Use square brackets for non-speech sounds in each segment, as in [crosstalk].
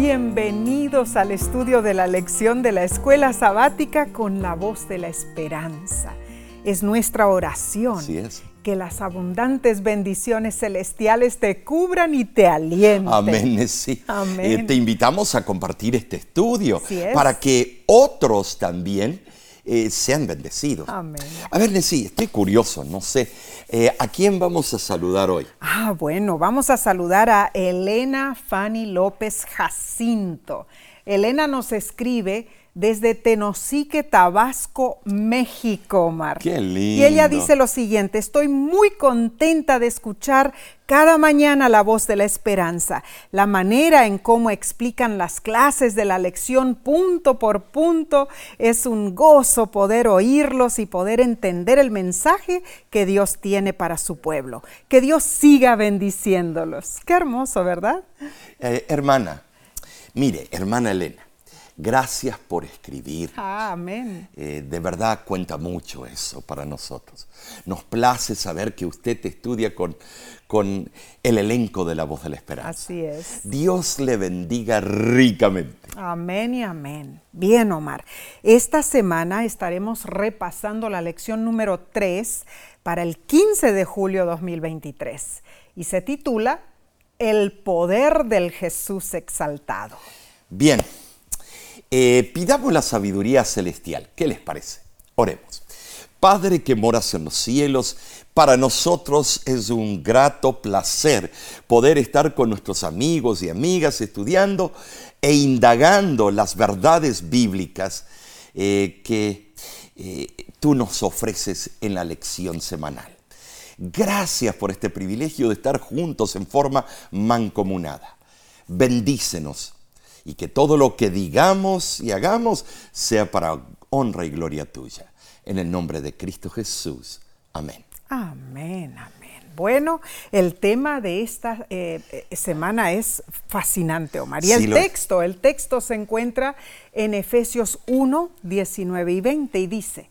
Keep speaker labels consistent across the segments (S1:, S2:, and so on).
S1: Bienvenidos al estudio de la lección de la escuela sabática con la voz de la esperanza. Es nuestra oración
S2: Así es.
S1: que las abundantes bendiciones celestiales te cubran y te alienten.
S2: Amén, sí.
S1: Amén.
S2: Eh, te invitamos a compartir este estudio
S1: es.
S2: para que otros también eh, sean bendecidos.
S1: Amén.
S2: A ver, Nessie, estoy curioso, no sé, eh, ¿a quién vamos a saludar hoy?
S1: Ah, bueno, vamos a saludar a Elena Fanny López Jacinto. Elena nos escribe desde Tenosique, Tabasco, México, Omar.
S2: Qué
S1: Y ella
S2: lindo.
S1: dice lo siguiente, estoy muy contenta de escuchar cada mañana la voz de la esperanza, la manera en cómo explican las clases de la lección punto por punto, es un gozo poder oírlos y poder entender el mensaje que Dios tiene para su pueblo. Que Dios siga bendiciéndolos. Qué hermoso, ¿verdad?
S2: Eh, hermana, mire, hermana Elena, gracias por escribir.
S1: Ah, amén.
S2: Eh, de verdad cuenta mucho eso para nosotros. Nos place saber que usted estudia con, con el elenco de la voz de la esperanza.
S1: Así es.
S2: Dios le bendiga ricamente.
S1: Amén y amén. Bien, Omar. Esta semana estaremos repasando la lección número 3 para el 15 de julio 2023 y se titula El poder del Jesús exaltado.
S2: Bien, eh, pidamos la sabiduría celestial. ¿Qué les parece? Oremos. Padre que moras en los cielos, para nosotros es un grato placer poder estar con nuestros amigos y amigas estudiando e indagando las verdades bíblicas eh, que eh, tú nos ofreces en la lección semanal. Gracias por este privilegio de estar juntos en forma mancomunada. Bendícenos y que todo lo que digamos y hagamos sea para honra y gloria tuya. En el nombre de Cristo Jesús. Amén.
S1: Amén, amén. Bueno, el tema de esta eh, semana es fascinante, Omar. Y
S2: Sí,
S1: el texto, el texto se encuentra en Efesios 1, 19 y 20 y dice,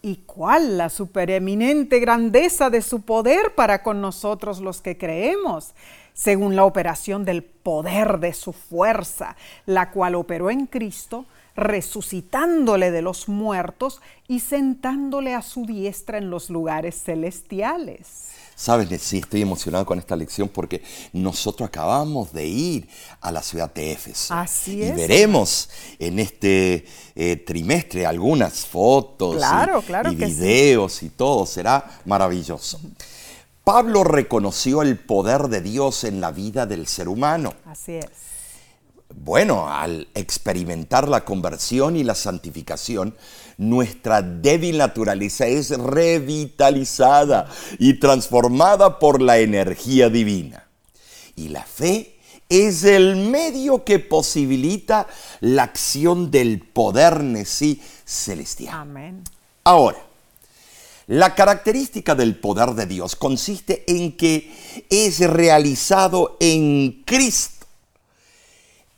S1: ¿y cuál la supereminente grandeza de su poder para con nosotros los que creemos? Según la operación del poder de su fuerza, la cual operó en Cristo, resucitándole de los muertos y sentándole a su diestra en los lugares celestiales.
S2: Sabes, sí, estoy emocionado con esta lección porque nosotros acabamos de ir a la ciudad de Éfeso.
S1: Así
S2: y
S1: es,
S2: veremos en este eh, trimestre algunas fotos y-
S1: Claro, claro
S2: y,
S1: sí.
S2: videos y todo. Será maravilloso. Pablo reconoció el poder de Dios en la vida del ser humano.
S1: Así es.
S2: Bueno, al experimentar la conversión y la santificación, nuestra débil naturaleza es revitalizada y transformada por la energía divina. Y la fe es el medio que posibilita la acción del poder Nesí celestial.
S1: Amén.
S2: Ahora, la característica del poder de Dios consiste en que es realizado en Cristo.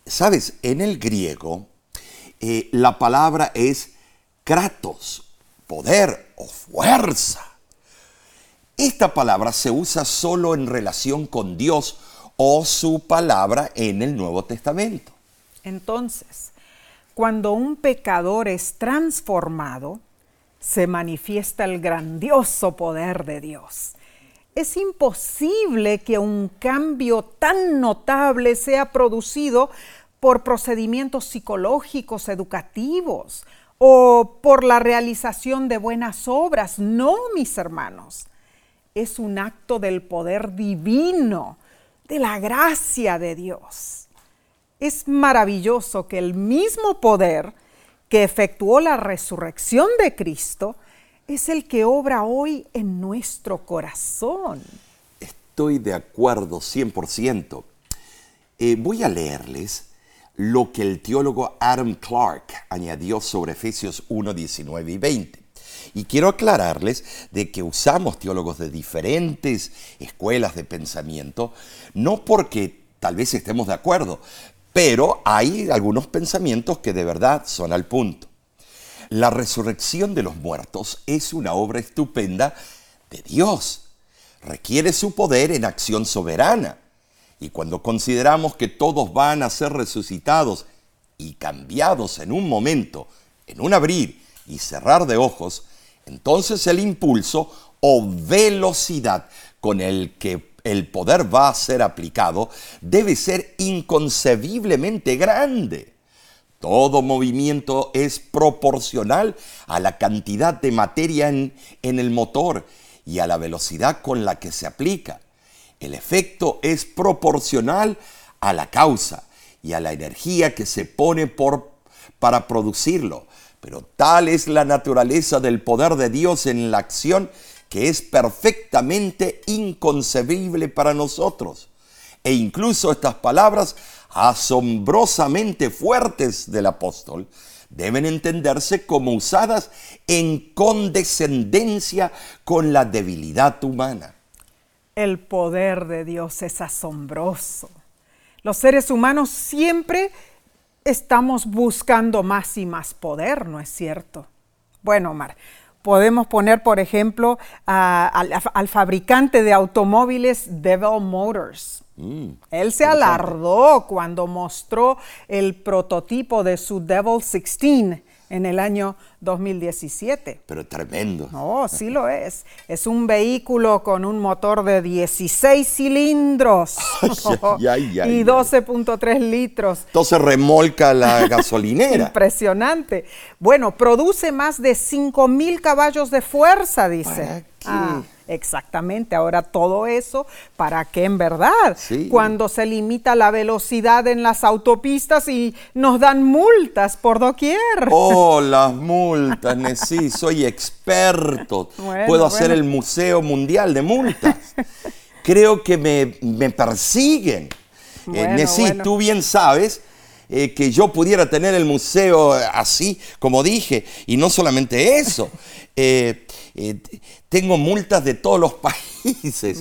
S2: Sabes, en el griego eh, la palabra es kratos, poder o fuerza. Esta palabra se usa solo en relación con Dios o su palabra en el Nuevo Testamento.
S1: Entonces, cuando un pecador es transformado, se manifiesta el grandioso poder de Dios. Es imposible que un cambio tan notable sea producido por procedimientos psicológicos, educativos o por la realización de buenas obras. No, mis hermanos. Es un acto del poder divino, de la gracia de Dios. Es maravilloso que el mismo poder que efectuó la resurrección de Cristo es el que obra hoy en nuestro corazón.
S2: Estoy de acuerdo 100%. Eh, voy a leerles lo que el teólogo Adam Clark añadió sobre Efesios 1, 19 y 20. Y quiero aclararles de que usamos teólogos de diferentes escuelas de pensamiento, no porque tal vez estemos de acuerdo, pero hay algunos pensamientos que de verdad son al punto. La resurrección de los muertos es una obra estupenda de Dios. Requiere su poder en acción soberana. Y cuando consideramos que todos van a ser resucitados y cambiados en un momento, en un abrir y cerrar de ojos, entonces el impulso o velocidad con el que el poder va a ser aplicado debe ser inconcebiblemente grande. Todo movimiento es proporcional a la cantidad de materia en, en, el motor y a la velocidad con la que se aplica. El efecto es proporcional a la causa y a la energía que se pone por, para producirlo. Pero tal es la naturaleza del poder de Dios en la acción que es perfectamente inconcebible para nosotros. E incluso estas palabras asombrosamente fuertes del apóstol deben entenderse como usadas en condescendencia con la debilidad humana.
S1: El poder de Dios es asombroso. Los seres humanos siempre estamos buscando más y más poder, ¿no es cierto? Bueno, Omar, podemos poner, por ejemplo, al, al, fabricante de automóviles Devil Motors. Mm, Él se alardó cuando mostró el prototipo de su Devil 16 en el año 2017.
S2: Pero tremendo.
S1: No, sí lo es. Es un vehículo con un motor de 16 cilindros [laughs] y 12.3 litros.
S2: Entonces remolca la gasolinera. [laughs]
S1: Impresionante. Bueno, produce más de 5.000 caballos de fuerza, dice. Ah, exactamente. Ahora todo eso, ¿para qué en verdad? Cuando se limita la velocidad en las autopistas y nos dan multas por doquier. [laughs]
S2: Oh, las multas, sí, soy experto. [laughs] Puedo hacer el Museo Mundial de Multas. Creo que me, persiguen. Eh, tú bien sabes eh, que yo pudiera tener el museo así, como dije, y no solamente eso. Eh, tengo multas de todos los [laughs] países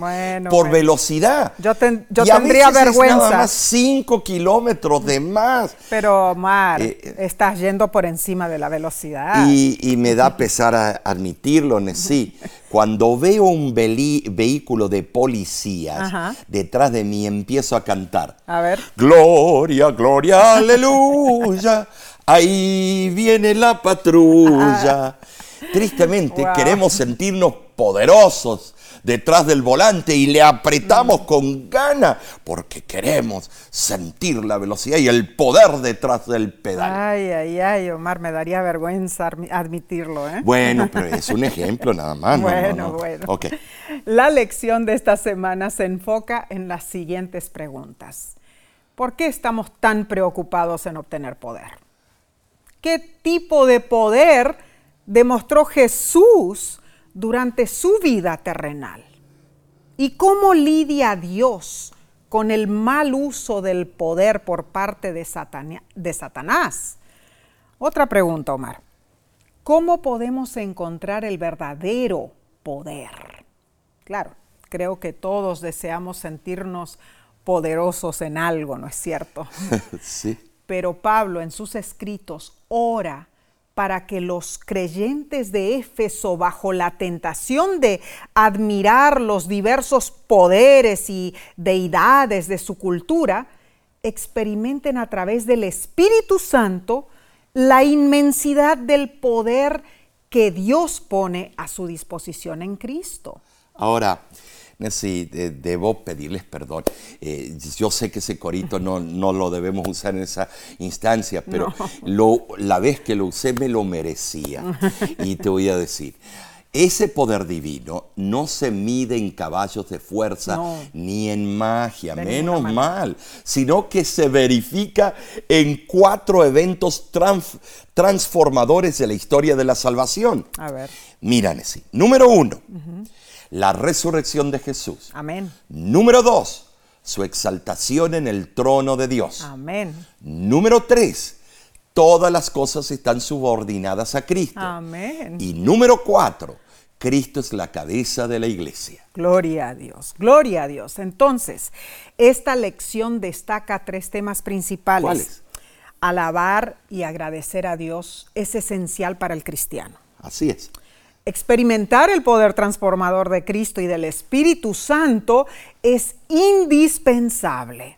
S2: por velocidad.
S1: Yo, tendría vergüenza. Es nada
S2: más 5 kilómetros de más.
S1: Pero, Omar, eh, estás yendo por encima de la velocidad.
S2: Y, me da pesar admitirlo, sí. [laughs] Cuando veo un vehículo de policías detrás de mí, empiezo a cantar.
S1: A ver.
S2: Gloria, gloria, aleluya. Ahí viene la patrulla. [laughs] Tristemente queremos sentirnos poderosos detrás del volante y le apretamos con gana porque queremos sentir la velocidad y el poder detrás del pedal.
S1: Ay, ay, ay, Omar, me daría vergüenza admitirlo. ¿eh?
S2: Bueno, pero [laughs] es un ejemplo nada más.
S1: bueno, bueno. Okay. La lección de esta semana se enfoca en las siguientes preguntas. ¿Por qué estamos tan preocupados en obtener poder? ¿Qué tipo de poder demostró Jesús durante su vida terrenal. ¿Y cómo lidia Dios con el mal uso del poder por parte de, de Satanás? Otra pregunta, Omar. ¿Cómo podemos encontrar el verdadero poder? Claro, creo que todos deseamos sentirnos poderosos en algo, ¿no es cierto? [laughs]
S2: sí.
S1: Pero Pablo en sus escritos ora para que los creyentes de Éfeso, bajo la tentación de admirar los diversos poderes y deidades de su cultura, experimenten a través del Espíritu Santo la inmensidad del poder que Dios pone a su disposición en Cristo.
S2: Ahora, Sí, debo pedirles perdón. Eh, yo sé que ese corito no, no, lo debemos usar en esa instancia, pero lo, la vez que lo usé me lo merecía. Y te voy a decir, ese poder divino no se mide en caballos de fuerza ni en magia, menos mal, sino que se verifica en cuatro eventos transformadores de la historia de la salvación.
S1: A ver.
S2: Mira, Número uno la resurrección de Jesús.
S1: Amén.
S2: Número dos, su exaltación en el trono de Dios.
S1: Amén.
S2: Número tres, todas las cosas están subordinadas a Cristo.
S1: Amén.
S2: Y número cuatro, Cristo es la cabeza de la iglesia.
S1: Gloria a Dios, gloria a Dios. Entonces, esta lección destaca tres temas principales.
S2: ¿Cuáles?
S1: Alabar y agradecer a Dios es esencial para el cristiano.
S2: Así es.
S1: Experimentar el poder transformador de Cristo y del Espíritu Santo es indispensable.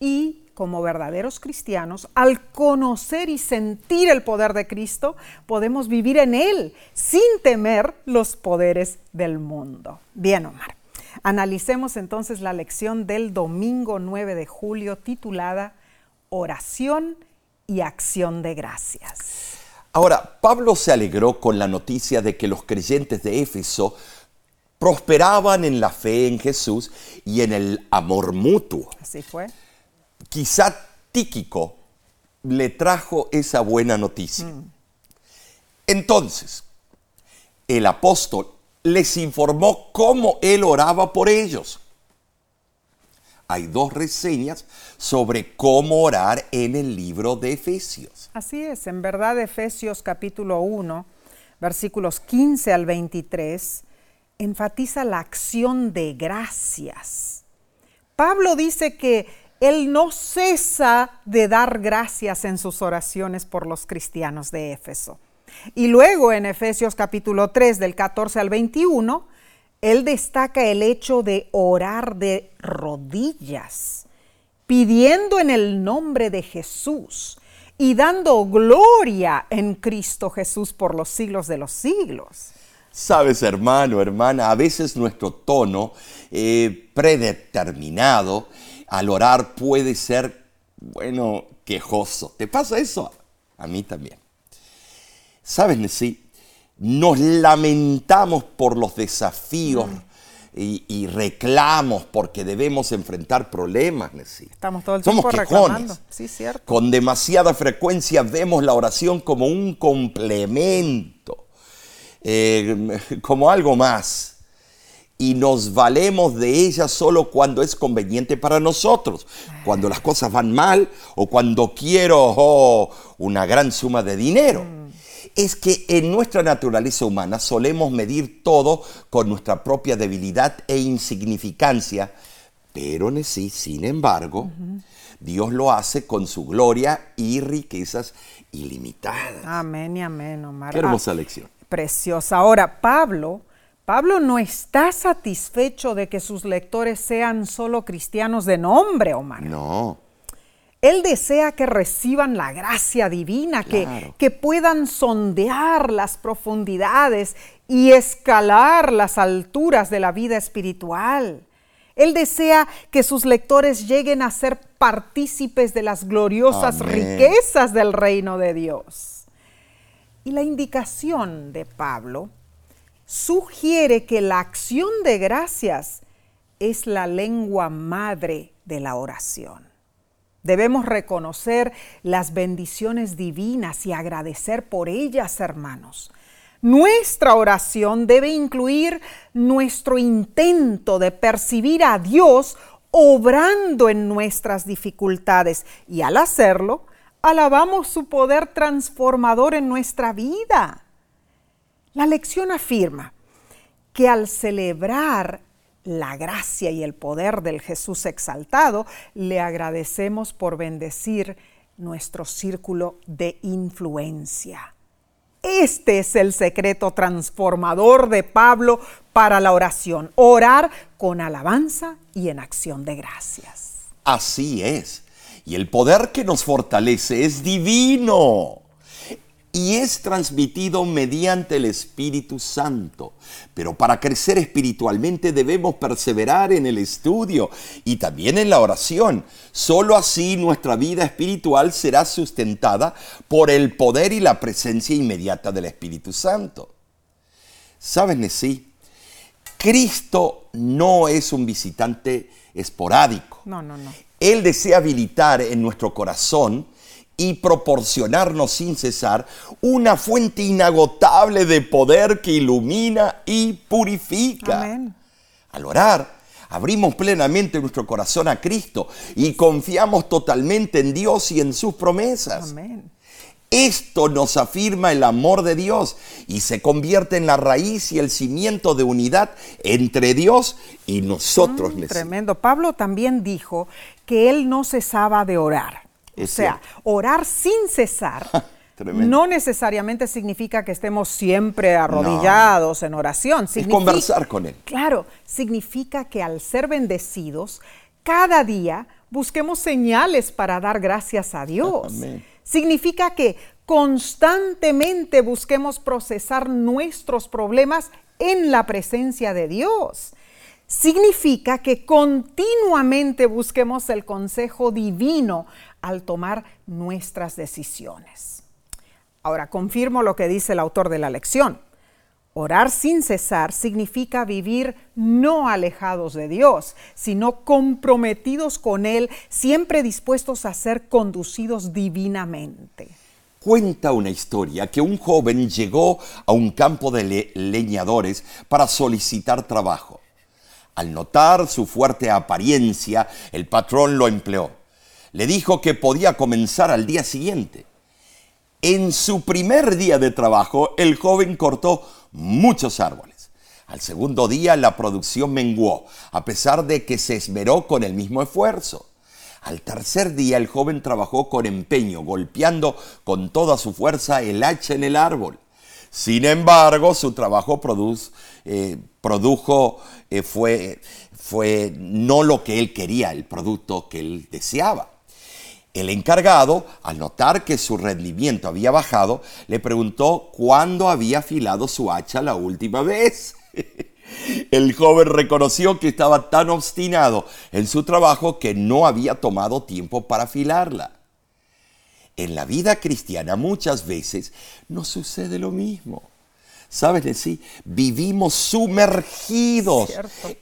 S1: Y como verdaderos cristianos, al conocer y sentir el poder de Cristo, podemos vivir en Él sin temer los poderes del mundo. Bien, Omar. Analicemos entonces la lección del domingo 9 de julio titulada Oración y acción de gracias.
S2: Ahora, Pablo se alegró con la noticia de que los creyentes de Éfeso prosperaban en la fe en Jesús y en el amor mutuo.
S1: Así fue.
S2: Quizá Tíquico le trajo esa buena noticia. Mm. Entonces, el apóstol les informó cómo él oraba por ellos. Hay dos reseñas sobre cómo orar en el libro de Efesios.
S1: Así es, en verdad Efesios capítulo 1, versículos 15 al 23, enfatiza la acción de gracias. Pablo dice que él no cesa de dar gracias en sus oraciones por los cristianos de Éfeso. Y luego en Efesios capítulo 3 del 14 al 21, él destaca el hecho de orar de rodillas, pidiendo en el nombre de Jesús y dando gloria en Cristo Jesús por los siglos de los siglos.
S2: Sabes, hermano, hermana, a veces nuestro tono eh, predeterminado al orar puede ser, bueno, quejoso. ¿Te pasa eso? A mí también. ¿Sabes, Nessie? Nos lamentamos por los desafíos mm. y, reclamos porque debemos enfrentar problemas, Nessie.
S1: Estamos todo el tiempo Somos quejones. Sí, cierto.
S2: Con demasiada frecuencia vemos la oración como un complemento, eh, como algo más y nos valemos de ella solo cuando es conveniente para nosotros. Cuando las cosas van mal o cuando quiero oh, una gran suma de dinero. Es que en nuestra naturaleza humana solemos medir todo con nuestra propia debilidad e insignificancia, pero sí, sin embargo, Dios lo hace con su gloria y riquezas ilimitadas.
S1: Amén y amén, Omar.
S2: Qué hermosa lección.
S1: Preciosa. Ahora, Pablo Pablo no está satisfecho de que sus lectores sean solo cristianos de nombre, Omar.
S2: No.
S1: Él desea que reciban la gracia divina, que, que, puedan sondear las profundidades y escalar las alturas de la vida espiritual. Él desea que sus lectores lleguen a ser partícipes de las gloriosas riquezas del reino de Dios. Y la indicación de Pablo sugiere que la acción de gracias es la lengua madre de la oración. Debemos reconocer las bendiciones divinas y agradecer por ellas, hermanos. Nuestra oración debe incluir nuestro intento de percibir a Dios obrando en nuestras dificultades y al hacerlo, alabamos su poder transformador en nuestra vida. La lección afirma que al celebrar la gracia y el poder del Jesús exaltado, le agradecemos por bendecir nuestro círculo de influencia. Este es el secreto transformador de Pablo para la oración, orar con alabanza y en acción de gracias.
S2: Así es. Y el poder que nos fortalece es divino y es transmitido mediante el Espíritu Santo. Pero para crecer espiritualmente debemos perseverar en el estudio y también en la oración. Solo así nuestra vida espiritual será sustentada por el poder y la presencia inmediata del Espíritu Santo. ¿Sabes, sí? Cristo no es un visitante esporádico.
S1: No, no, no.
S2: Él desea habilitar en nuestro corazón y proporcionarnos sin cesar una fuente inagotable de poder que ilumina y purifica. Al orar, abrimos plenamente nuestro corazón a Cristo y confiamos totalmente en Dios y en sus promesas. Esto nos afirma el amor de Dios y se convierte en la raíz y el cimiento de unidad entre Dios y nosotros.
S1: Mm, tremendo. Pablo también dijo que él no cesaba de orar o sea, orar sin cesar [laughs] no necesariamente significa que estemos siempre arrodillados en oración.
S2: Es
S1: Significa-
S2: conversar con Él.
S1: Claro, significa que al ser bendecidos, cada día busquemos señales para dar gracias a Dios.
S2: Amén.
S1: Significa que constantemente busquemos procesar nuestros problemas en la presencia de Dios. Significa que continuamente busquemos el consejo divino al tomar nuestras decisiones. Ahora, confirmo lo que dice el autor de la lección. Orar sin cesar significa vivir no alejados de Dios, sino comprometidos con Él, siempre dispuestos a ser conducidos divinamente.
S2: Cuenta una historia que un joven llegó a un campo de le- leñadores para solicitar trabajo. Al notar su fuerte apariencia, el patrón lo empleó. Le dijo que podía comenzar al día siguiente. En su primer día de trabajo, el joven cortó muchos árboles. Al segundo día, la producción menguó, a pesar de que se esmeró con el mismo esfuerzo. Al tercer día, el joven trabajó con empeño, golpeando con toda su fuerza el hacha en el árbol. Sin embargo, su trabajo eh, produjo, eh, fue no lo que él quería, el producto que él deseaba. El encargado, al notar que su rendimiento había bajado, le preguntó cuándo había afilado su hacha la última vez. [laughs] El joven reconoció que estaba tan obstinado en su trabajo que no había tomado tiempo para afilarla. En la vida cristiana muchas veces nos sucede lo mismo. ¿Sabes, Nessie? Vivimos sumergidos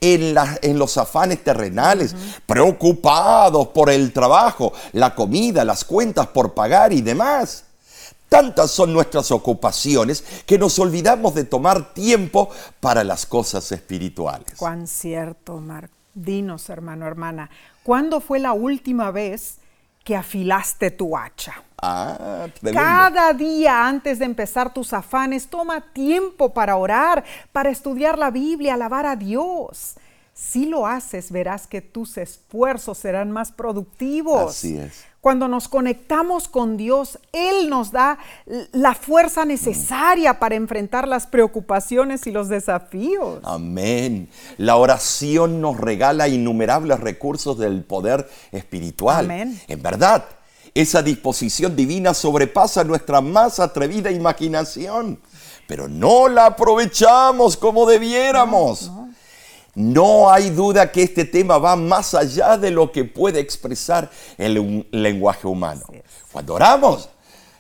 S2: en, la- en los afanes terrenales, preocupados por el trabajo, la comida, las cuentas por pagar y demás. Tantas son nuestras ocupaciones que nos olvidamos de tomar tiempo para las cosas espirituales.
S1: Cuán cierto, Marc. Dinos, hermano, hermana, ¿cuándo fue la última vez que afilaste tu hacha?
S2: Ah, tremendo.
S1: Cada día antes de empezar tus afanes, toma tiempo para orar, para estudiar la Biblia, alabar a Dios. Si lo haces, verás que tus esfuerzos serán más productivos.
S2: Así es.
S1: Cuando nos conectamos con Dios, Él nos da la fuerza necesaria para enfrentar las preocupaciones y los desafíos.
S2: Amén. La oración nos regala innumerables recursos del poder espiritual.
S1: Amén.
S2: En verdad, esa disposición divina sobrepasa nuestra más atrevida imaginación, pero no la aprovechamos como debiéramos. No hay duda que este tema va más allá de lo que puede expresar el lenguaje humano. Cuando oramos,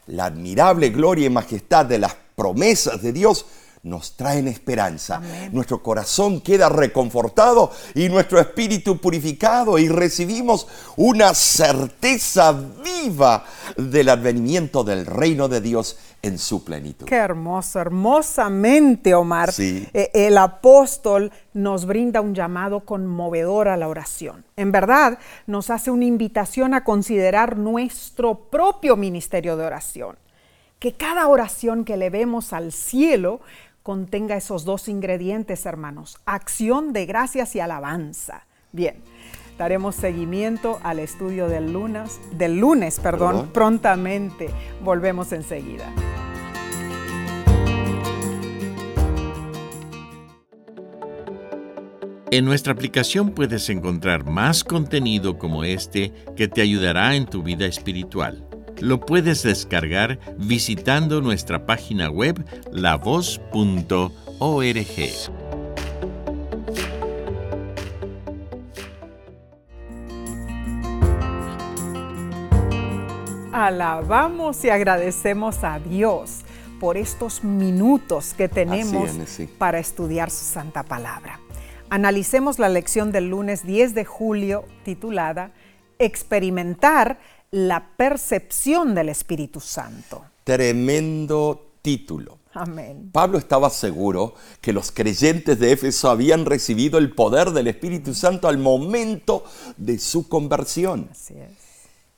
S2: la admirable gloria y majestad de las promesas de Dios nos traen esperanza. Nuestro corazón queda reconfortado y nuestro espíritu purificado y recibimos una certeza viva del advenimiento del reino de Dios en su plenitud.
S1: Qué hermoso, hermosamente, Omar.
S2: Sí.
S1: Eh, el apóstol nos brinda un llamado conmovedor a la oración. En verdad, nos hace una invitación a considerar nuestro propio ministerio de oración. Que cada oración que le vemos al cielo contenga esos dos ingredientes, hermanos, acción de gracias y alabanza. Bien, daremos seguimiento al estudio del lunes, del lunes, perdón,
S2: Perdón.
S1: prontamente. Volvemos enseguida.
S3: En nuestra aplicación puedes encontrar más contenido como este que te ayudará en tu vida espiritual. Lo puedes descargar visitando nuestra página web lavoz.org.
S1: Alabamos y agradecemos a Dios por estos minutos que tenemos
S2: Así es, sí.
S1: para estudiar su santa palabra. Analicemos la lección del lunes 10 de julio titulada Experimentar la percepción del Espíritu Santo.
S2: Tremendo título.
S1: Amén.
S2: Pablo estaba seguro que los creyentes de Éfeso habían recibido el poder del Espíritu Santo al momento de su conversión.
S1: Así es.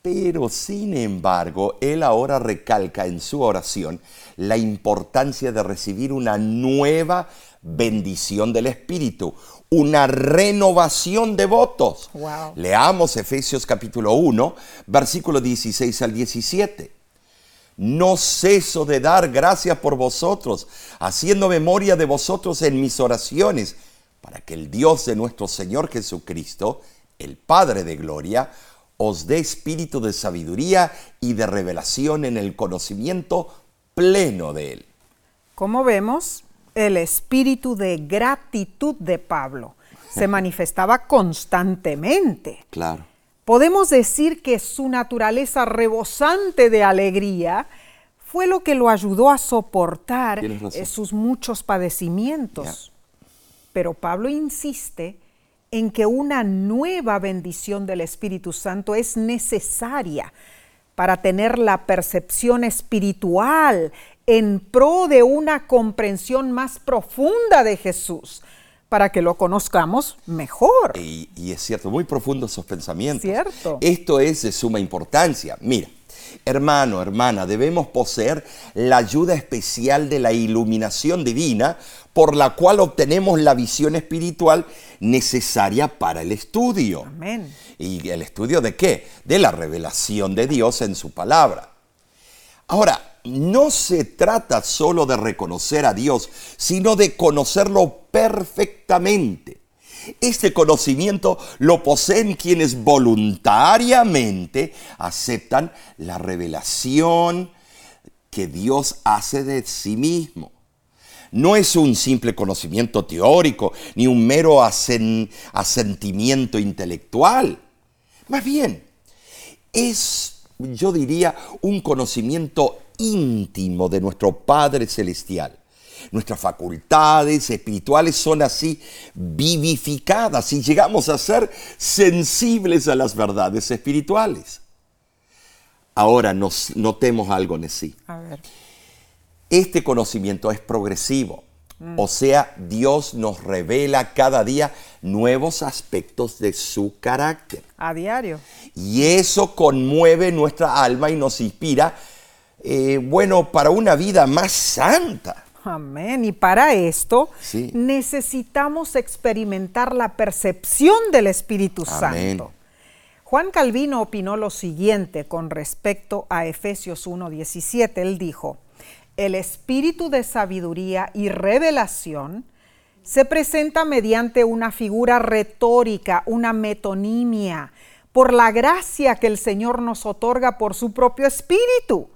S2: Pero sin embargo, él ahora recalca en su oración la importancia de recibir una nueva bendición del Espíritu, una renovación de votos.
S1: Wow.
S2: Leamos Efesios capítulo 1, versículo 16 al 17. no ceso de dar gracias por vosotros, haciendo memoria de vosotros en mis oraciones, para que el Dios de nuestro Señor Jesucristo, el Padre de Gloria, os dé espíritu de sabiduría y de revelación en el conocimiento pleno de Él.
S1: Como vemos, el espíritu de gratitud de Pablo se [laughs] manifestaba constantemente.
S2: Claro.
S1: Podemos decir que su naturaleza rebosante de alegría fue lo que lo ayudó a soportar sus muchos padecimientos. Pero Pablo insiste en que una nueva bendición del Espíritu Santo es necesaria para tener la percepción espiritual en pro de una comprensión más profunda de Jesús, para que lo conozcamos mejor.
S2: Y, y es cierto, muy profundos esos pensamientos.
S1: Cierto.
S2: Esto es de suma importancia. Mira, hermano, hermana, debemos poseer la ayuda especial de la iluminación divina por la cual obtenemos la visión espiritual necesaria para el estudio.
S1: Amén.
S2: ¿Y el estudio de qué? De la revelación de Dios en su palabra. Ahora, no se trata solo de reconocer a Dios, sino de conocerlo perfectamente. Este conocimiento lo poseen quienes voluntariamente aceptan la revelación que Dios hace de sí mismo. No es un simple conocimiento teórico ni un mero asen- asentimiento intelectual. Más bien, es, yo diría, un conocimiento íntimo de nuestro Padre Celestial. Nuestras facultades espirituales son así vivificadas y llegamos a ser sensibles a las verdades espirituales. Ahora nos notemos algo en sí.
S1: A ver.
S2: Este conocimiento es progresivo. O sea, Dios nos revela cada día nuevos aspectos de su carácter.
S1: A diario.
S2: Y eso conmueve nuestra alma y nos inspira, eh, bueno, para una vida más santa.
S1: Amén. Y para esto
S2: Sí.
S1: necesitamos experimentar la percepción del Espíritu
S2: Amén.
S1: Santo. Juan Calvino opinó lo siguiente con respecto a Efesios 1:17. Él dijo, el espíritu de sabiduría y revelación se presenta mediante una figura retórica, una metonimia, por la gracia que el Señor nos otorga por su propio espíritu.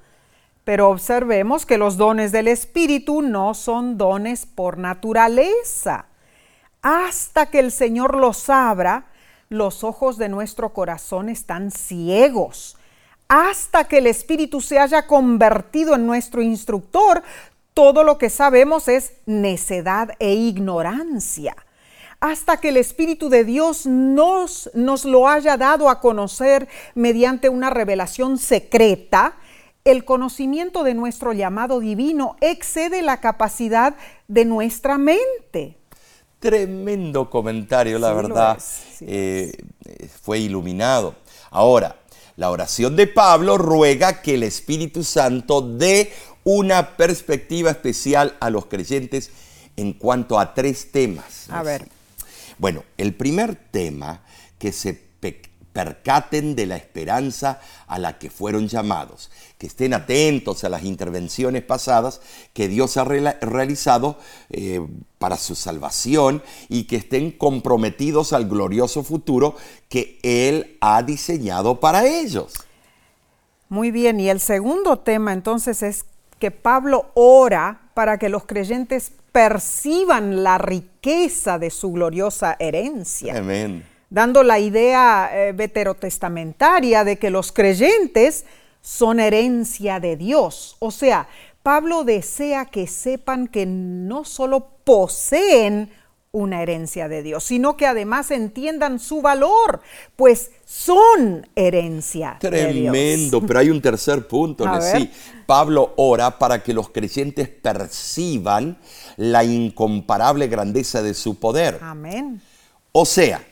S1: Pero observemos que los dones del Espíritu no son dones por naturaleza. Hasta que el Señor los abra, los ojos de nuestro corazón están ciegos. Hasta que el Espíritu se haya convertido en nuestro instructor, todo lo que sabemos es necedad e ignorancia. Hasta que el Espíritu de Dios nos, nos lo haya dado a conocer mediante una revelación secreta, el conocimiento de nuestro llamado divino excede la capacidad de nuestra mente.
S2: Tremendo comentario, la
S1: Sí
S2: verdad.
S1: es, sí lo
S2: eh, fue iluminado. Ahora, la oración de Pablo ruega que el Espíritu Santo dé una perspectiva especial a los creyentes en cuanto a tres temas.
S1: A ver.
S2: Bueno, el primer tema, que se percaten de la esperanza a la que fueron llamados, que estén atentos a las intervenciones pasadas que Dios ha realizado eh, para su salvación y que estén comprometidos al glorioso futuro que Él ha diseñado para ellos.
S1: Muy bien, y el segundo tema entonces es que Pablo ora para que los creyentes perciban la riqueza de su gloriosa herencia,
S2: Amén.
S1: Dando la idea eh, veterotestamentaria de que los creyentes son herencia de Dios. O sea, Pablo desea que sepan que no solo poseen una herencia de Dios, sino que además entiendan su valor, pues son herencia de Dios.
S2: Tremendo, pero hay un tercer punto, [laughs] Nesí.
S1: ver.
S2: Pablo ora para que los creyentes perciban la incomparable grandeza de su poder.
S1: Amén.
S2: O sea,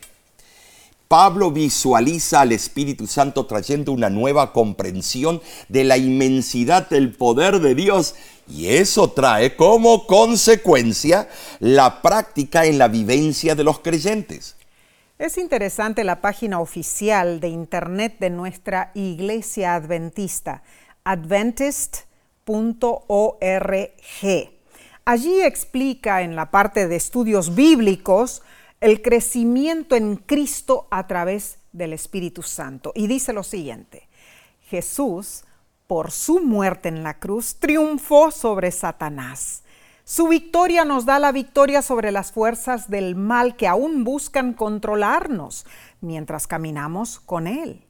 S2: Pablo visualiza al Espíritu Santo trayendo una nueva comprensión de la inmensidad del poder de Dios y eso trae como consecuencia la práctica en la vivencia de los creyentes.
S1: Es interesante la página oficial de internet de nuestra iglesia adventista. adventist.org. Allí explica en la parte de estudios bíblicos el crecimiento en Cristo a través del Espíritu Santo. Y dice lo siguiente, Jesús, por su muerte en la cruz, triunfó sobre Satanás. Su victoria nos da la victoria sobre las fuerzas del mal que aún buscan controlarnos mientras caminamos con Él.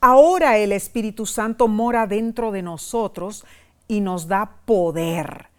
S1: Ahora el Espíritu Santo mora dentro de nosotros y nos da poder.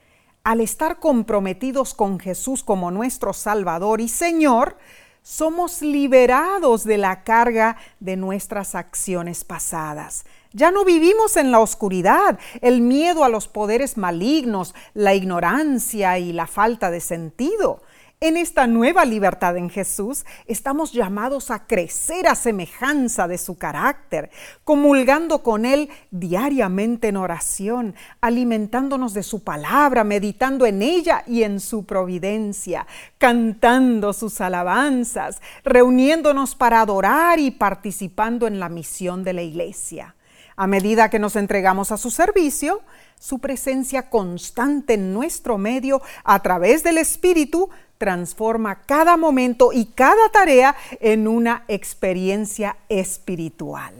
S1: Al estar comprometidos con Jesús como nuestro Salvador y Señor, somos liberados de la carga de nuestras acciones pasadas. Ya no vivimos en la oscuridad, el miedo a los poderes malignos, la ignorancia y la falta de sentido. En esta nueva libertad en Jesús estamos llamados a crecer a semejanza de su carácter, comulgando con Él diariamente en oración, alimentándonos de su palabra, meditando en ella y en su providencia, cantando sus alabanzas, reuniéndonos para adorar y participando en la misión de la iglesia. A medida que nos entregamos a su servicio, su presencia constante en nuestro medio a través del Espíritu transforma cada momento y cada tarea en una experiencia espiritual.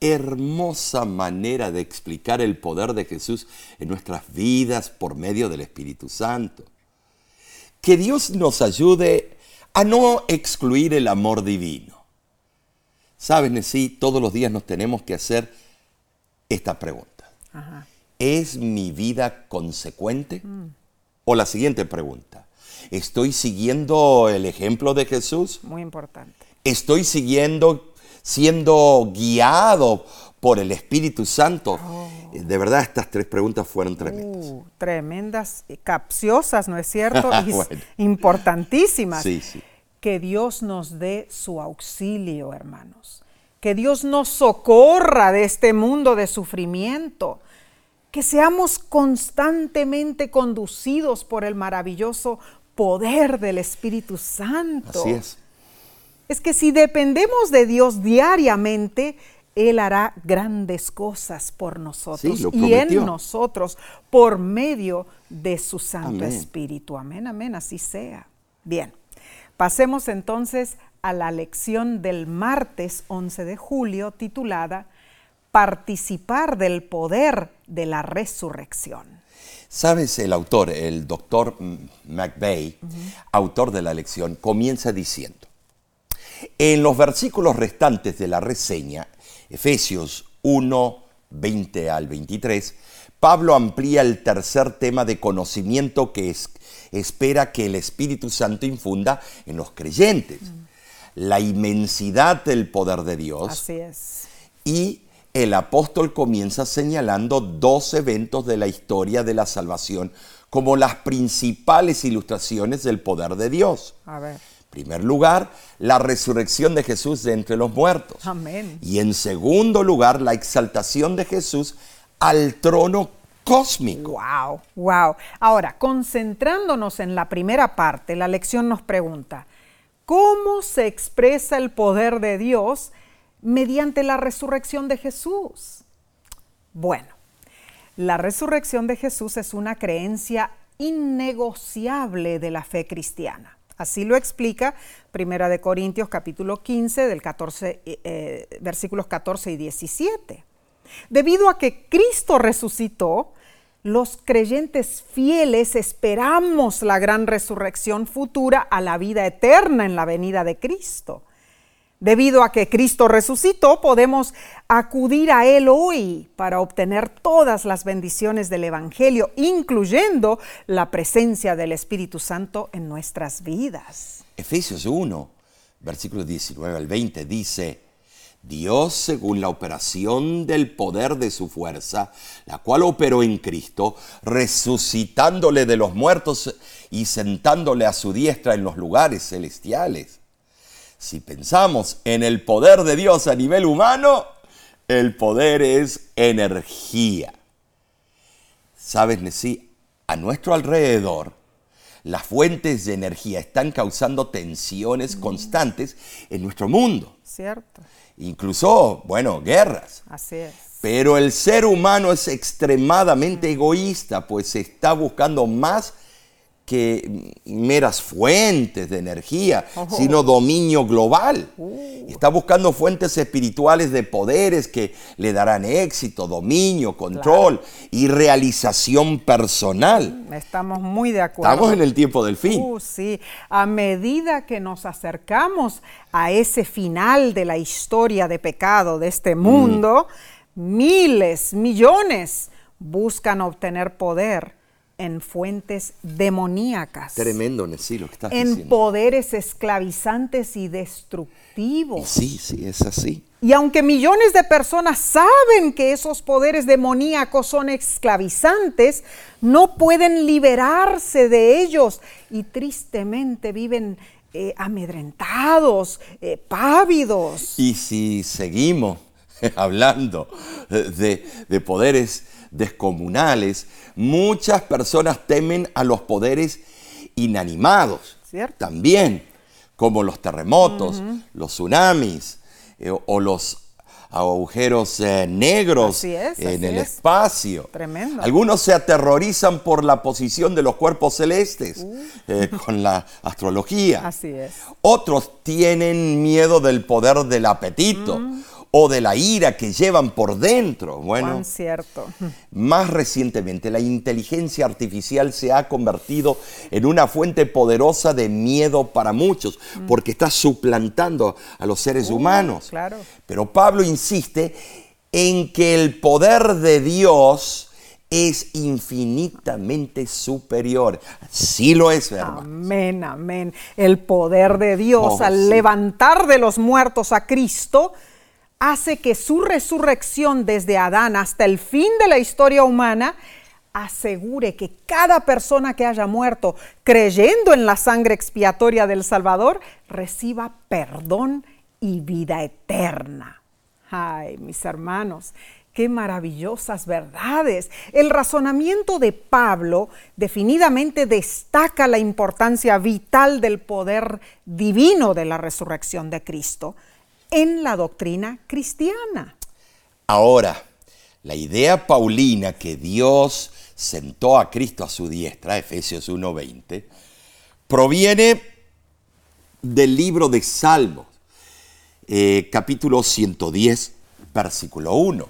S2: Hermosa manera de explicar el poder de Jesús en nuestras vidas por medio del Espíritu Santo. Que Dios nos ayude a no excluir el amor divino. Sabes, sí, todos los días nos tenemos que hacer esta pregunta. ¿Es mi vida consecuente? Mm. O la siguiente pregunta. ¿Estoy siguiendo el ejemplo de Jesús?
S1: Muy importante.
S2: ¿Estoy siguiendo, siendo guiado por el Espíritu Santo? Oh. De verdad, estas tres preguntas fueron tremendas. Uh,
S1: tremendas, capciosas, ¿no es cierto? [laughs] Importantísimas. Sí, sí. Que Dios nos dé su auxilio, hermanos. Que Dios nos socorra de este mundo de sufrimiento que seamos constantemente conducidos por el maravilloso poder del Espíritu Santo.
S2: Así es.
S1: Es que si dependemos de Dios diariamente, Él hará grandes cosas por nosotros y en nosotros por medio de su Santo Espíritu. Amén, amén, así sea. Bien, pasemos entonces a la lección del martes 11 de julio titulada Participar del poder de la resurrección.
S2: Sabes, el autor, el doctor McVeigh, autor de la lección, comienza diciendo, en los versículos restantes de la reseña, Efesios 1, 20 al 23, Pablo amplía el tercer tema de conocimiento que es, espera que el Espíritu Santo infunda en los creyentes. La inmensidad del poder de Dios.
S1: Así es.
S2: Y el apóstol comienza señalando dos eventos de la historia de la salvación como las principales ilustraciones del poder de Dios.
S1: A ver.
S2: En primer lugar, la resurrección de Jesús de entre los muertos.
S1: Amén.
S2: Y en segundo lugar, la exaltación de Jesús al trono cósmico.
S1: Wow, wow. Ahora, concentrándonos en la primera parte, la lección nos pregunta, ¿cómo se expresa el poder de Dios mediante la resurrección de Jesús. Bueno, la resurrección de Jesús es una creencia innegociable de la fe cristiana. Así lo explica Primera de Corintios capítulo 15 del 14, eh, eh, versículos 14 y 17. Debido a que Cristo resucitó, los creyentes fieles esperamos la gran resurrección futura a la vida eterna en la venida de Cristo. Debido a que Cristo resucitó, podemos acudir a Él hoy para obtener todas las bendiciones del Evangelio, incluyendo la presencia del Espíritu Santo en nuestras vidas.
S2: Efesios 1, versículos 19 al 20 dice, Dios, según la operación del poder de su fuerza, la cual operó en Cristo, resucitándole de los muertos y sentándole a su diestra en los lugares celestiales si pensamos en el poder de Dios a nivel humano, el poder es energía. ¿Sabes, Nesí? A nuestro alrededor, las fuentes de energía están causando tensiones constantes en nuestro mundo.
S1: Cierto.
S2: Incluso, bueno, guerras.
S1: Así es.
S2: Pero el ser humano es extremadamente egoísta, pues está buscando más que meras fuentes de energía, sino dominio global. Está buscando fuentes espirituales de poderes que le darán éxito, dominio, control y realización personal.
S1: Estamos muy de acuerdo.
S2: Estamos en el tiempo del fin.
S1: Uh, sí, a medida que nos acercamos a ese final de la historia de pecado de este mundo, miles, millones buscan obtener poder en fuentes demoníacas.
S2: Tremendo, Nessie, lo que estás
S1: en
S2: diciendo.
S1: poderes esclavizantes y destructivos.
S2: Sí, sí, es así.
S1: Y aunque millones de personas saben que esos poderes demoníacos son esclavizantes, no pueden liberarse de ellos y tristemente viven eh, amedrentados, eh, pávidos.
S2: Y si seguimos [laughs] hablando de, de poderes descomunales, muchas personas temen a los poderes inanimados.
S1: ¿Cierto?
S2: También, como los terremotos, los tsunamis eh, o los agujeros eh, negros
S1: Así es,
S2: en el
S1: es.
S2: espacio.
S1: Tremendo.
S2: Algunos se aterrorizan por la posición de los cuerpos celestes eh, con la astrología.
S1: Uh. Así es.
S2: Otros tienen miedo del poder del apetito
S1: Mm.
S2: O de la ira que llevan por dentro. Bueno,
S1: cierto.
S2: más recientemente la inteligencia artificial se ha convertido en una fuente poderosa de miedo para muchos, porque está suplantando a los seres humanos.
S1: Mm. claro.
S2: Pero Pablo insiste en que el poder de Dios es infinitamente superior. Sí lo es, hermano.
S1: Amén, amén. El poder de Dios
S2: Oh,
S1: al
S2: sí.
S1: levantar de los muertos a Cristo hace que su resurrección desde Adán hasta el fin de la historia humana asegure que cada persona que haya muerto creyendo en la sangre expiatoria del Salvador reciba perdón y vida eterna. Ay, mis hermanos, qué maravillosas verdades. El razonamiento de Pablo definidamente destaca la importancia vital del poder divino de la resurrección de Cristo en la doctrina cristiana.
S2: Ahora, la idea paulina que Dios sentó a Cristo a su diestra, Efesios 1:20, proviene del libro de Salmos, eh, capítulo 110, versículo 1.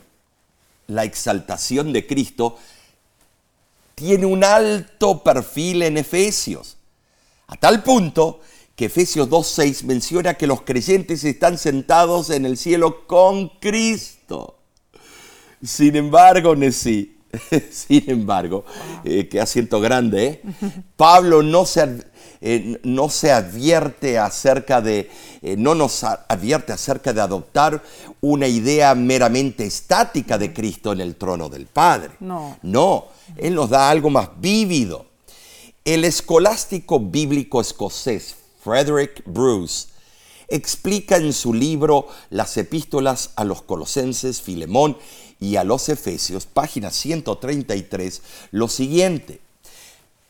S2: La exaltación de Cristo tiene un alto perfil en Efesios, a tal punto que Efesios 2.6 menciona que los creyentes están sentados en el cielo con Cristo. Sin embargo, Nesí, [laughs] sin embargo, eh, que asiento grande, ¿eh? Pablo no se, eh, no se advierte acerca de, no nos advierte acerca de adoptar una idea meramente estática de Cristo en el trono del Padre.
S1: No.
S2: No, él nos da algo más vívido. El escolástico bíblico escocés Frederick Bruce explica en su libro Las epístolas a los colosenses, Filemón y a los Efesios, página 133, lo siguiente.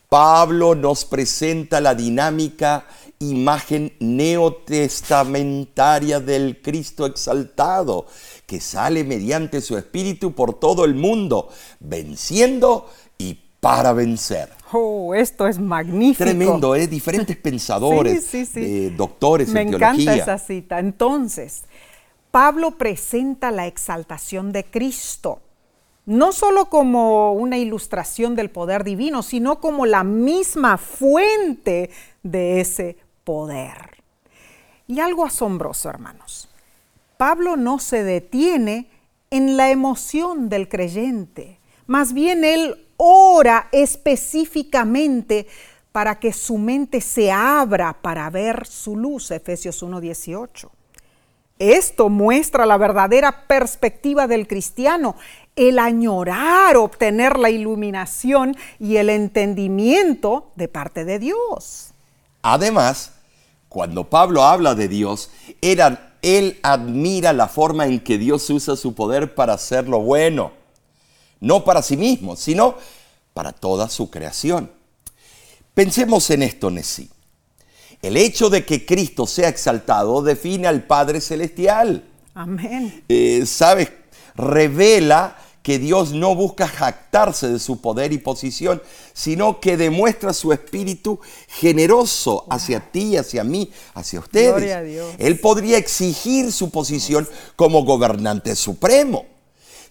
S2: Pablo nos presenta la dinámica imagen neotestamentaria del Cristo exaltado, que sale mediante su espíritu por todo el mundo, venciendo y para vencer.
S1: Oh, esto es magnífico.
S2: Tremendo, ¿eh? Diferentes [laughs] pensadores,
S1: Sí, sí, sí.
S2: eh, doctores
S1: Me
S2: en
S1: encanta
S2: teología.
S1: esa cita. Entonces, Pablo presenta la exaltación de Cristo, no solo como una ilustración del poder divino, sino como la misma fuente de ese poder. Y algo asombroso, hermanos. Pablo no se detiene en la emoción del creyente, más bien él ora específicamente para que su mente se abra para ver su luz, Efesios 1:18. Esto muestra la verdadera perspectiva del cristiano, el añorar obtener la iluminación y el entendimiento de parte de Dios.
S2: Además, cuando Pablo habla de Dios, era- él admira la forma en que Dios usa su poder para hacer lo bueno, no para sí mismo, sino para toda su creación. Pensemos en esto, Nesí. El hecho de que Cristo sea exaltado define al Padre Celestial.
S1: Amén.
S2: Eh, ¿Sabes? Revela que Dios no busca jactarse de su poder y posición, sino que demuestra su espíritu generoso hacia ti, hacia mí, hacia ustedes.
S1: Gloria a Dios.
S2: Él podría exigir su posición como gobernante supremo.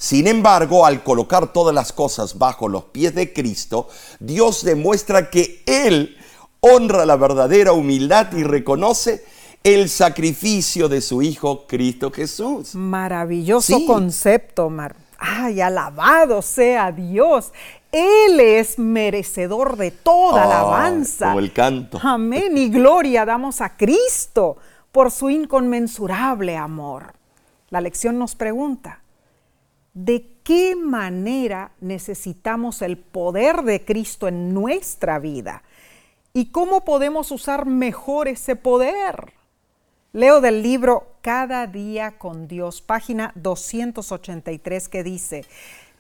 S2: Sin embargo, al colocar todas las cosas bajo los pies de Cristo, Dios demuestra que Él honra la verdadera humildad y reconoce el sacrificio de su Hijo Cristo Jesús.
S1: Maravilloso
S2: Sí.
S1: concepto, Mar. Ay, alabado sea Dios. Él es merecedor de toda alabanza.
S2: como el canto.
S1: Amén. Y gloria damos a Cristo por su inconmensurable amor. La lección nos pregunta, ¿de qué manera necesitamos el poder de Cristo en nuestra vida? ¿Y cómo podemos usar mejor ese poder? Leo del libro Cada día con Dios, página 283, que dice,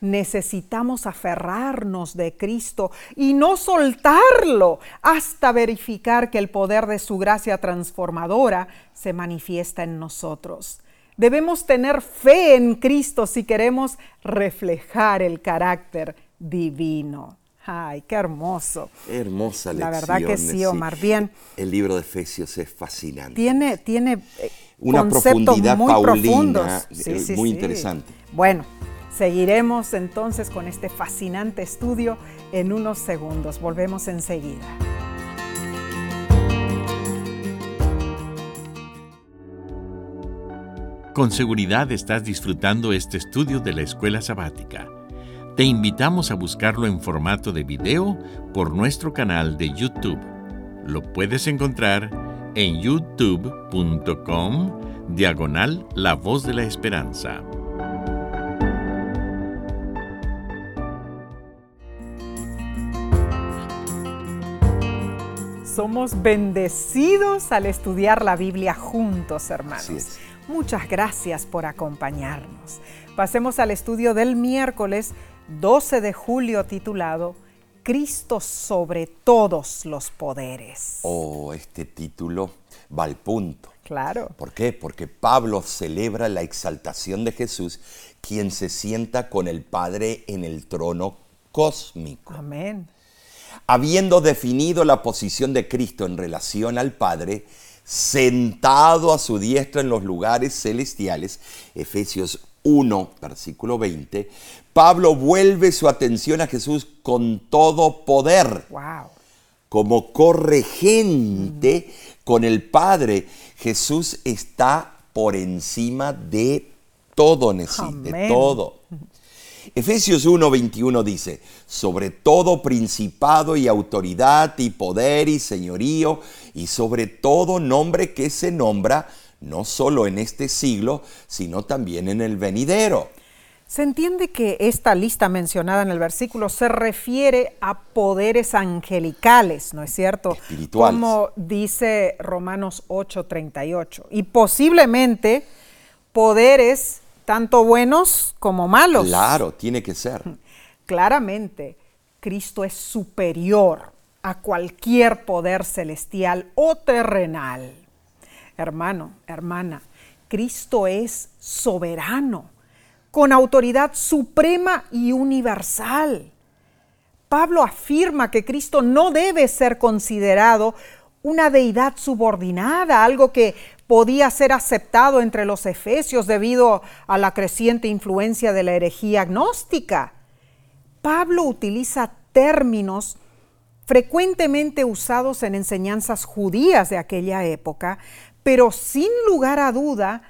S1: necesitamos aferrarnos de Cristo y no soltarlo hasta verificar que el poder de su gracia transformadora se manifiesta en nosotros. Debemos tener fe en Cristo si queremos reflejar el carácter divino. Ay, qué hermoso.
S2: Hermosa
S1: La
S2: lección.
S1: verdad que sí. Omar. Bien.
S2: El libro de Efesios es fascinante.
S1: Tiene, tiene eh,
S2: Una
S1: conceptos
S2: profundidad
S1: muy
S2: paulina,
S1: profundos.
S2: eh, muy interesante.
S1: Bueno, seguiremos entonces con este fascinante estudio en unos segundos. Volvemos enseguida.
S3: Con seguridad estás disfrutando este estudio de la escuela sabática. Te invitamos a buscarlo en formato de video por nuestro canal de YouTube. Lo puedes encontrar en youtube.com diagonal La Voz de la Esperanza.
S1: Somos bendecidos al estudiar la Biblia juntos, hermanos.
S2: Así es.
S1: Muchas gracias por acompañarnos. Pasemos al estudio del miércoles 12 de julio titulado Cristo sobre todos los poderes.
S2: Oh, este título va al punto.
S1: Claro.
S2: ¿Por qué? Porque Pablo celebra la exaltación de Jesús, quien se sienta con el Padre en el trono cósmico.
S1: Amén.
S2: Habiendo definido la posición de Cristo en relación al Padre, sentado a su diestra en los lugares celestiales, Efesios 1, versículo 20, Pablo vuelve su atención a Jesús con todo poder
S1: Wow.
S2: como corregente con el Padre. Jesús está por encima de todo, Nesí, de todo. Efesios 1:21 dice, sobre todo principado y autoridad y poder y señorío y sobre todo nombre que se nombra no solo en este siglo, sino también en el venidero.
S1: Se entiende que esta lista mencionada en el versículo se refiere a poderes angelicales, ¿no es cierto?
S2: Espirituales.
S1: Como dice Romanos 8:38. Y posiblemente poderes tanto buenos como malos.
S2: Claro, tiene que ser.
S1: Claramente, Cristo es superior a cualquier poder celestial o terrenal. Hermano, hermana, Cristo es soberano, con autoridad suprema y universal. Pablo afirma que Cristo no debe ser considerado una deidad subordinada, algo que podía ser aceptado entre los efesios debido a la creciente influencia de la herejía gnóstica. Pablo utiliza términos frecuentemente usados en enseñanzas judías de aquella época, pero sin lugar a duda,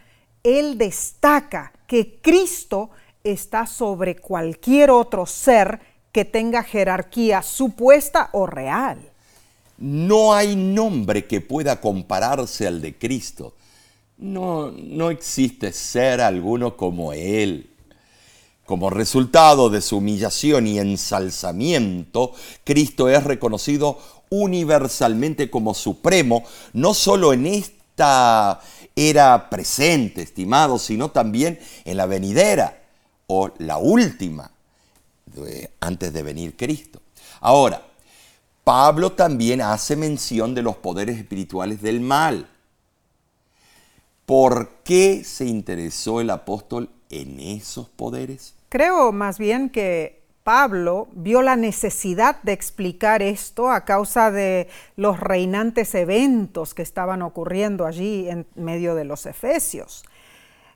S1: él destaca que Cristo está sobre cualquier otro ser que tenga jerarquía supuesta o real.
S2: No hay nombre que pueda compararse al de Cristo. No, no existe ser alguno como Él. Como resultado de su humillación y ensalzamiento, Cristo es reconocido universalmente como supremo, no solo en esta era presente, estimado, sino también en la venidera o la última, antes de venir Cristo. Ahora, Pablo también hace mención de los poderes espirituales del mal. ¿Por qué se interesó el apóstol en esos poderes?
S1: Creo más bien que Pablo vio la necesidad de explicar esto a causa de los reinantes eventos que estaban ocurriendo allí en medio de los Efesios.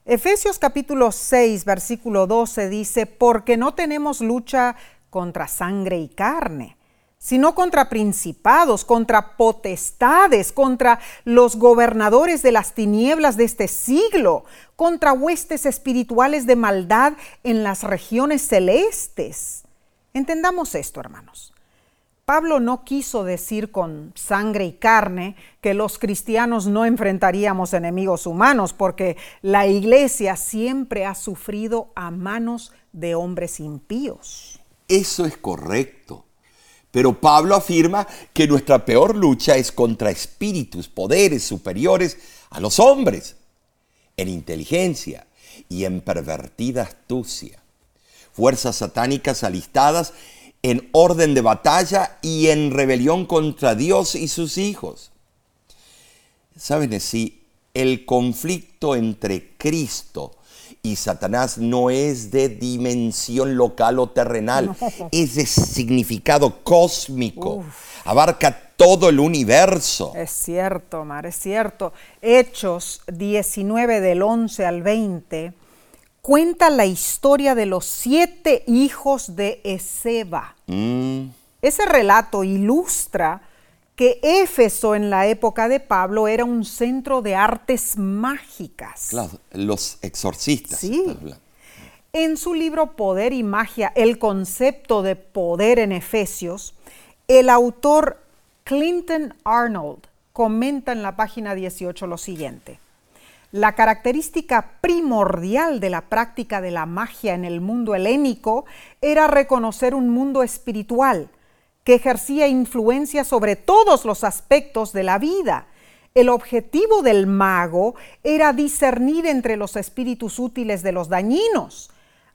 S1: Efesios capítulo 6, versículo 12 dice, porque no tenemos lucha contra sangre y carne sino contra principados, contra potestades, contra los gobernadores de las tinieblas de este siglo, contra huestes espirituales de maldad en las regiones celestes. Entendamos esto, hermanos. Pablo no quiso decir con sangre y carne que los cristianos no enfrentaríamos enemigos humanos, porque la iglesia siempre ha sufrido a manos de hombres impíos.
S2: Eso es correcto. Pero Pablo afirma que nuestra peor lucha es contra espíritus, poderes superiores a los hombres, en inteligencia y en pervertida astucia. Fuerzas satánicas alistadas en orden de batalla y en rebelión contra Dios y sus hijos. ¿Saben si el conflicto entre Cristo y Satanás no es de dimensión local o terrenal, [laughs] es de significado cósmico. Abarca todo el universo.
S1: Es cierto, Mar, es cierto. Hechos 19 del 11 al 20 cuenta la historia de los siete hijos de Ezeba. Mm. Ese relato ilustra que Éfeso en la época de Pablo era un centro de artes mágicas.
S2: Claro, los exorcistas.
S1: Sí. En su libro Poder y Magia, el concepto de poder en Efesios, el autor Clinton Arnold comenta en la página 18 lo siguiente. La característica primordial de la práctica de la magia en el mundo helénico era reconocer un mundo espiritual, que ejercía influencia sobre todos los aspectos de la vida. El objetivo del mago era discernir entre los espíritus útiles de los dañinos,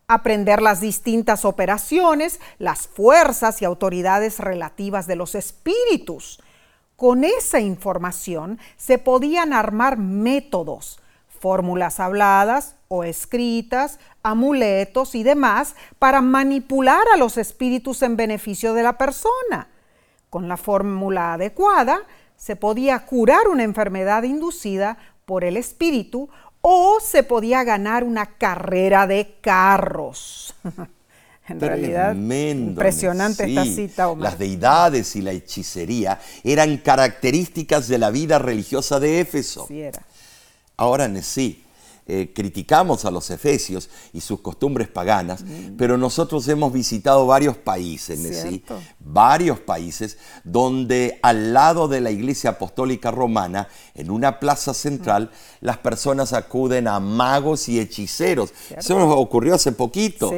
S1: aprender las distintas operaciones, las fuerzas y autoridades relativas de los espíritus. Con esa información se podían armar métodos, fórmulas habladas o escritas, amuletos y demás para manipular a los espíritus en beneficio de la persona. Con la fórmula adecuada se podía curar una enfermedad inducida por el espíritu o se podía ganar una carrera de carros. [laughs] en realidad, impresionante esta cita.
S2: Las deidades y la hechicería eran características de la vida religiosa de Éfeso.
S1: Sí era.
S2: Ahora sí, eh, criticamos a los efesios y sus costumbres paganas, pero nosotros hemos visitado varios países, ¿sí? varios países donde al lado de la iglesia apostólica romana, en una plaza central, las personas acuden a magos y hechiceros. Eso nos ocurrió hace poquito,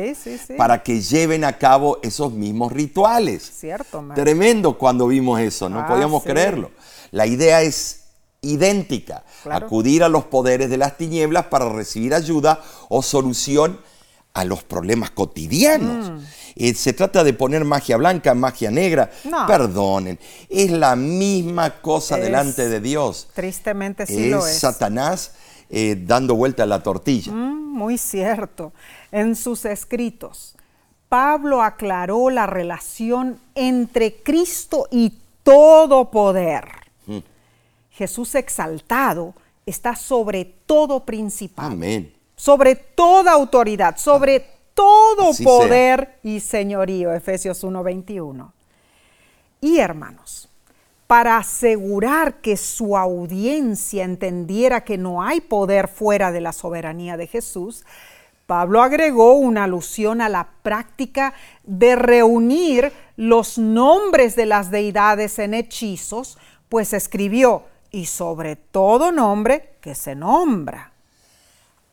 S2: para que lleven a cabo esos mismos rituales.
S1: Cierto,
S2: Tremendo cuando vimos eso, no ah, podíamos creerlo. La idea es idéntica. Acudir a los poderes de las tinieblas para recibir ayuda o solución a los problemas cotidianos. Mm. Eh, se trata de poner magia blanca, magia negra. Perdonen, es la misma cosa delante de Dios.
S1: Tristemente sí lo es.
S2: Satanás eh, dando vuelta a la tortilla.
S1: Mm, muy cierto. En sus escritos, Pablo aclaró la relación entre Cristo y todo poder. Jesús exaltado está sobre todo principal.
S2: Amén.
S1: Sobre toda autoridad, sobre todo poder y señorío. Efesios 1:21. Y hermanos, para asegurar que su audiencia entendiera que no hay poder fuera de la soberanía de Jesús, Pablo agregó una alusión a la práctica de reunir los nombres de las deidades en hechizos, pues escribió, y sobre todo nombre que se nombra.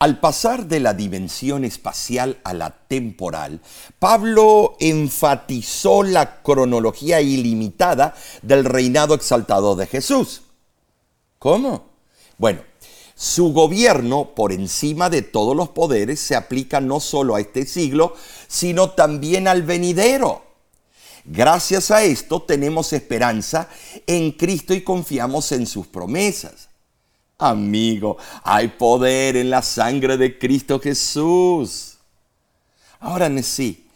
S2: Al pasar de la dimensión espacial a la temporal, Pablo enfatizó la cronología ilimitada del reinado exaltado de Jesús. ¿Cómo? Bueno, su gobierno por encima de todos los poderes se aplica no solo a este siglo, sino también al venidero. Gracias a esto tenemos esperanza en Cristo y confiamos en sus promesas. Amigo, hay poder en la sangre de Cristo Jesús. Ahora, sí,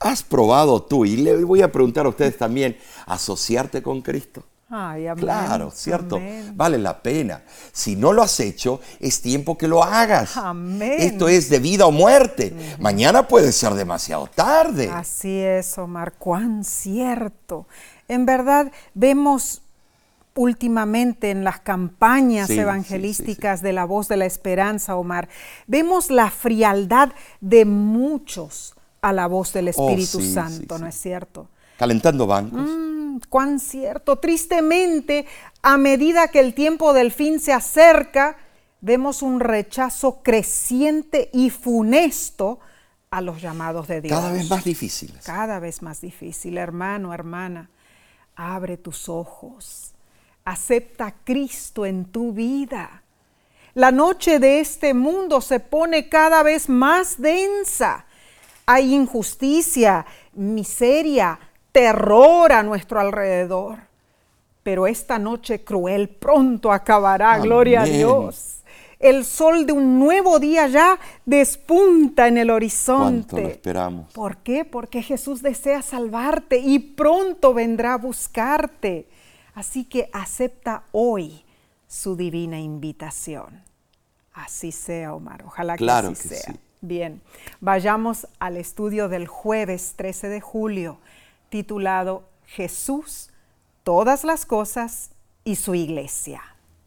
S2: ¿has probado tú? Y le voy a preguntar a ustedes también, asociarte con Cristo.
S1: Ay, amén,
S2: claro, ¿cierto?
S1: amén.
S2: Vale la pena. Si no lo has hecho, es tiempo que lo hagas.
S1: Amén.
S2: Esto es de vida o muerte. Mañana puede ser demasiado tarde.
S1: Así es, Omar, cuán cierto. En verdad, vemos últimamente en las campañas
S2: Sí, sí, sí,
S1: evangelísticas de la voz de la esperanza, Omar, vemos la frialdad de muchos a la voz del Espíritu
S2: Oh, sí,
S1: Santo. ¿no es cierto?
S2: Calentando bancos.
S1: Mm, cuán cierto. Tristemente, a medida que el tiempo del fin se acerca, vemos un rechazo creciente y funesto a los llamados de Dios.
S2: Cada vez más difíciles.
S1: Cada vez más difícil, hermano, hermana. Abre tus ojos. Acepta a Cristo en tu vida. La noche de este mundo se pone cada vez más densa. Hay injusticia, miseria, terror a nuestro alrededor. Pero esta noche cruel pronto acabará, gloria a. Dios. El sol de un nuevo día ya despunta en el horizonte.
S2: ¿Cuánto lo esperamos?
S1: ¿Por qué? Porque Jesús desea salvarte y pronto vendrá a buscarte. Así que acepta hoy su divina invitación. Así sea, Omar. Ojalá que
S2: Claro
S1: así
S2: que
S1: sea.
S2: sí.
S1: Bien, vayamos al estudio del jueves 13 de julio, titulado Jesús, todas las cosas y su iglesia.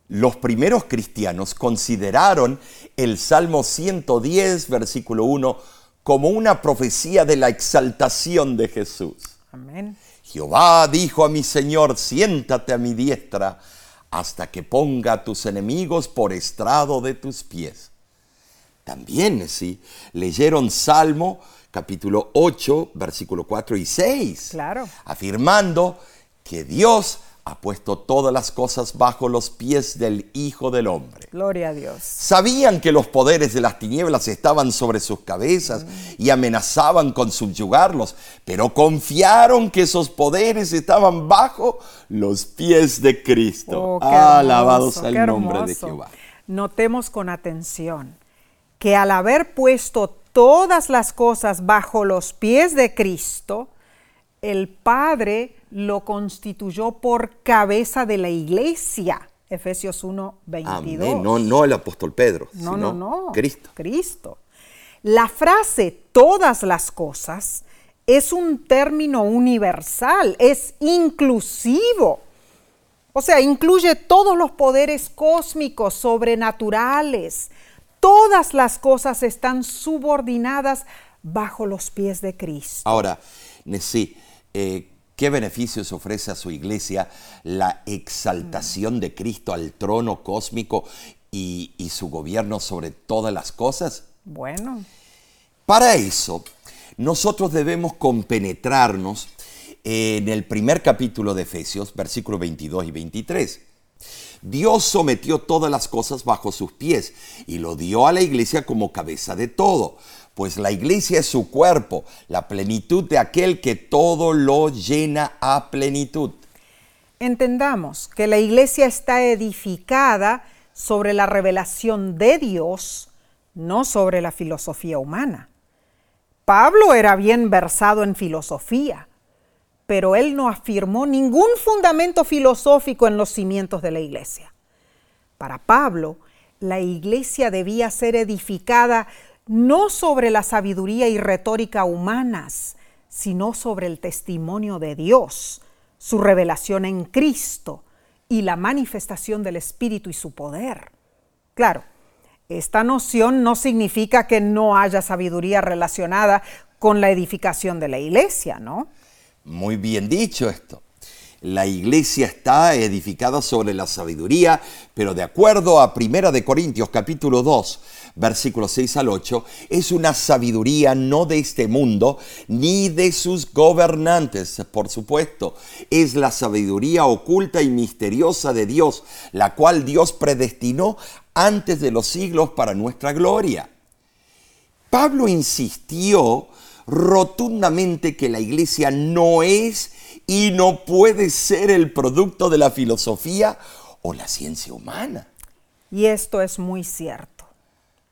S2: Los primeros cristianos consideraron el Salmo 110, versículo 1, como una profecía de la exaltación de Jesús.
S1: Amén.
S2: Jehová dijo a mi Señor, siéntate a mi diestra hasta que ponga a tus enemigos por estrado de tus pies. También, sí, leyeron Salmo capítulo 8, versículo 4 y 6.
S1: Claro.
S2: Afirmando que Dios ha puesto todas las cosas bajo los pies del Hijo del Hombre.
S1: Gloria a Dios.
S2: Sabían que los poderes de las tinieblas estaban sobre sus cabezas y amenazaban con subyugarlos, pero confiaron que esos poderes estaban bajo los pies de Cristo.
S1: Oh, qué
S2: Alabado
S1: hermoso,
S2: sea el
S1: qué
S2: nombre de. Jehová.
S1: Notemos con atención que al haber puesto todas las cosas bajo los pies de Cristo, el Padre lo constituyó por cabeza de la iglesia. Efesios 1, 22.
S2: Amén. No, no el apóstol Pedro,
S1: No,
S2: sino
S1: no, no.
S2: Cristo.
S1: Cristo. La frase todas las cosas es un término universal, es inclusivo. O sea, incluye todos los poderes cósmicos, sobrenaturales. Todas las cosas están subordinadas bajo los pies de Cristo.
S2: Ahora, sí, eh, ¿qué beneficios ofrece a su iglesia la exaltación de Cristo al trono cósmico y, y su gobierno sobre todas las cosas?
S1: Bueno,
S2: Para eso, nosotros debemos compenetrarnos en el primer capítulo de Efesios, versículos 22 y 23. Dios sometió todas las cosas bajo sus pies y lo dio a la iglesia como cabeza de todo, pues la iglesia es su cuerpo, la plenitud de aquel que todo lo llena a plenitud.
S1: entendamos que la iglesia está edificada sobre la revelación de Dios, no sobre la filosofía humana. Pablo era bien versado en filosofía, pero él no afirmó ningún fundamento filosófico en los cimientos de la iglesia. Para Pablo, la iglesia debía ser edificada no sobre la sabiduría y retórica humanas, sino sobre el testimonio de Dios, su revelación en Cristo y la manifestación del Espíritu y su poder. Claro, esta noción no significa que no haya sabiduría relacionada con la edificación de la iglesia, ¿no?
S2: Muy bien dicho esto. La iglesia está edificada sobre la sabiduría, pero de acuerdo a 1 de Corintios capítulo 2, versículos 6 al 8, es una sabiduría no de este mundo ni de sus gobernantes, por supuesto. Es la sabiduría oculta y misteriosa de Dios, la cual Dios predestinó antes de los siglos para nuestra gloria. Pablo insistió rotundamente que la iglesia no es y no puede ser el producto de la filosofía o la ciencia humana.
S1: Y esto es muy cierto.